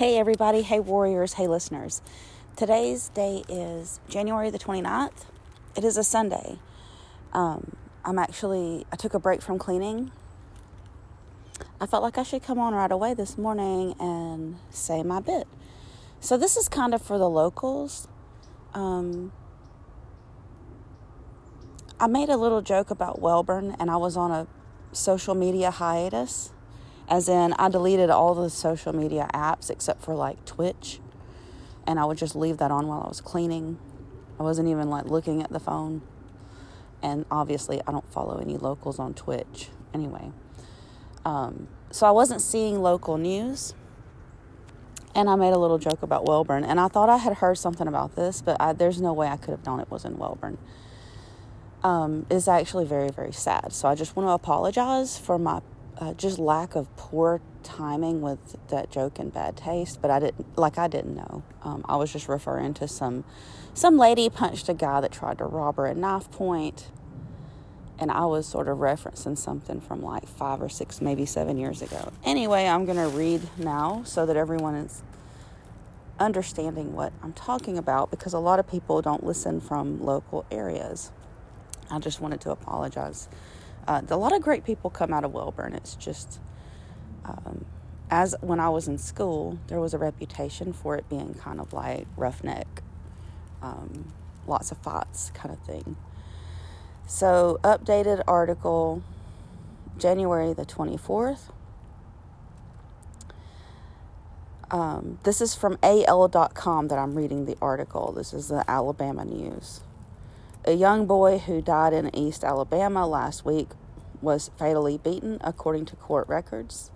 Hey, everybody. Hey, warriors. Hey, listeners. Today's day is January the 29th. It is a Sunday. Um, I'm actually, I took a break from cleaning. I felt like I should come on right away this morning and say my bit. So, this is kind of for the locals. Um, I made a little joke about Wellborn, and I was on a social media hiatus as in, I deleted all the social media apps except for like Twitch. And I would just leave that on while I was cleaning. I wasn't even like looking at the phone. And obviously, I don't follow any locals on Twitch anyway. Um, so I wasn't seeing local news. And I made a little joke about Wellborn. And I thought I had heard something about this, but I, there's no way I could have known it was in Wellborn. Um, is actually very, very sad. So I just want to apologize for my uh, just lack of poor timing with that joke and bad taste. But I didn't like I didn't know. Um, I was just referring to some some lady punched a guy that tried to rob her at knife point, and I was sort of referencing something from like five or six, maybe seven years ago. Anyway, I'm gonna read now so that everyone is understanding what I'm talking about because a lot of people don't listen from local areas. I just wanted to apologize uh, a lot of great people come out of Wellborn. It's just, um, as when I was in school, there was a reputation for it being kind of like roughneck, um, lots of fights kind of thing. So, updated article January the 24th. Um, this is from AL.com that I'm reading the article. This is the Alabama News. A young boy who died in East Alabama last week was fatally beaten, according to court records.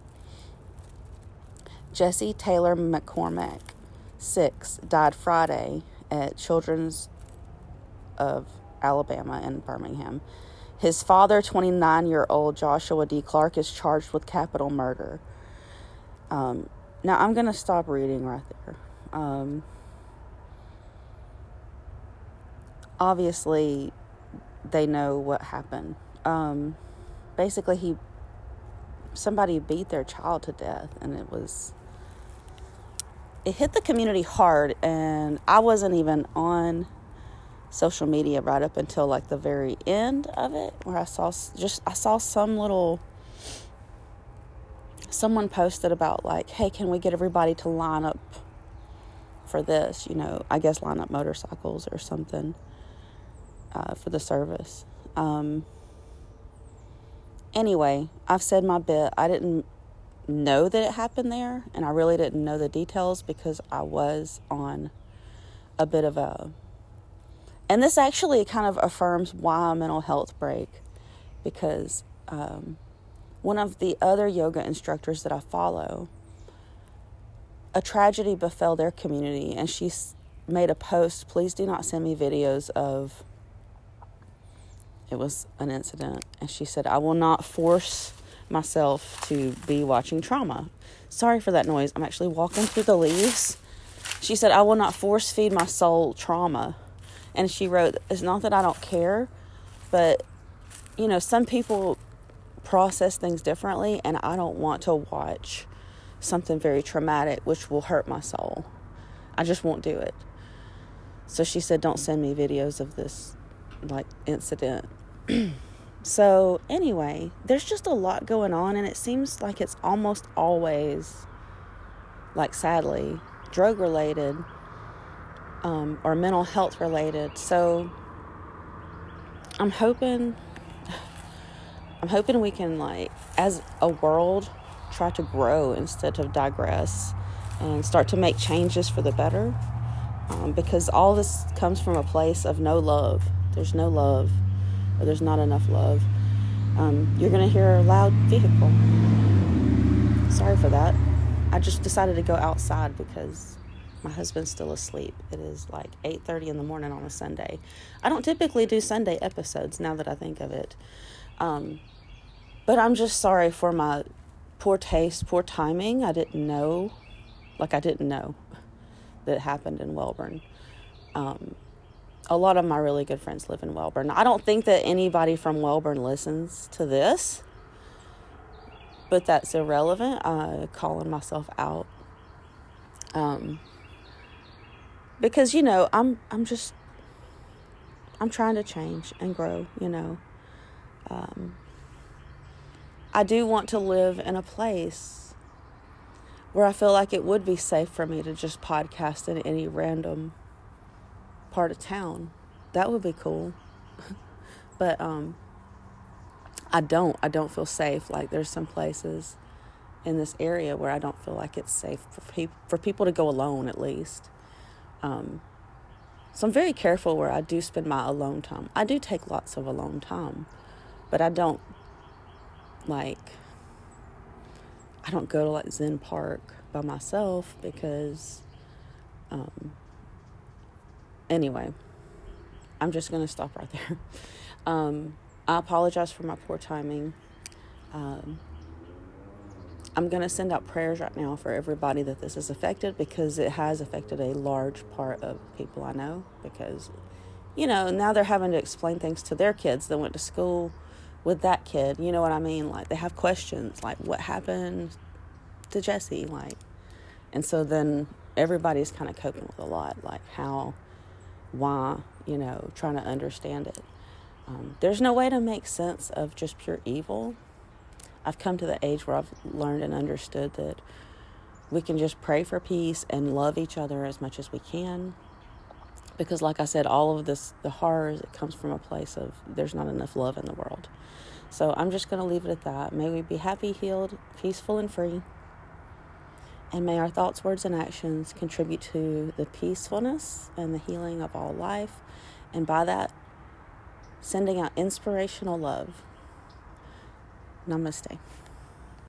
Jesse Taylor McCormack, 6, died Friday at Children's of Alabama in Birmingham. His father, 29 year old Joshua D. Clark, is charged with capital murder. Um, now, I'm going to stop reading right there. Um, obviously they know what happened. Um, basically, he somebody beat their child to death, and it was it hit the community hard. And I wasn't even on social media right up until like the very end of it, where I saw just I saw some little someone posted about like, hey, can we get everybody to line up for this? You know, I guess line up motorcycles or something uh, for the service. Um, anyway, I've said my bit. I didn't know that it happened there, and I really didn't know the details because I was on a bit of a. And this actually kind of affirms why a mental health break because um, one of the other yoga instructors that I follow, a tragedy befell their community, and she made a post please do not send me videos of it was an incident. And she said, I will not force myself to be watching trauma. Sorry for that noise. I'm actually walking through the leaves. She said, I will not force feed my soul trauma. And she wrote, It's not that I don't care, but, you know, some people process things differently, and I don't want to watch something very traumatic which will hurt my soul. I just won't do it. So she said, Don't send me videos of this like incident so, anyway, there's just a lot going on, and it seems like it's almost always, like sadly, drug related um, or mental health related. So, I'm hoping. I'm hoping we can, like, as a world, try to grow instead of digress and start to make changes for the better. Um, because all this comes from a place of no love. There's no love or there's not enough love, um, you're going to hear a loud vehicle. Sorry for that. I just decided to go outside because my husband's still asleep. It is like 8:30 in the morning on a Sunday. I don't typically do Sunday episodes now that I think of it. Um, but I'm just sorry for my poor taste, poor timing. I didn't know, like I didn't know that it happened in Wellborn. Um, a lot of my really good friends live in Wellborn. I don't think that anybody from Wellborn listens to this, but that's irrelevant. Uh, calling myself out. Um, because you know, I'm I'm just I'm trying to change and grow. You know, um, I do want to live in a place where I feel like it would be safe for me to just podcast in any random part of town. That would be cool. but um I don't I don't feel safe. Like there's some places in this area where I don't feel like it's safe for pe- for people to go alone at least. Um so I'm very careful where I do spend my alone time. I do take lots of alone time, but I don't like I don't go to like Zinn Park by myself because um anyway, I'm just going to stop right there. Um, I apologize for my poor timing. Um, I'm going to send out prayers right now for everybody that this has affected because it has affected a large part of people I know. Because, you know, now they're having to explain things to their kids that went to school with that kid. You know what I mean? Like, they have questions like, what happened to Jesse? Like, and so then everybody's kind of coping with a lot, like how, why, you know, trying to understand it. Um, there's no way to make sense of just pure evil I've come to the age where I've learned and understood that we can just pray for peace and love each other as much as we can. Because, like I said, all of this, the horrors, it comes from a place of there's not enough love in the world. So I'm just going to leave it at that. May we be happy, healed, peaceful, and free. And may our thoughts, words, and actions contribute to the peacefulness and the healing of all life. And by that, sending out inspirational love Namaste.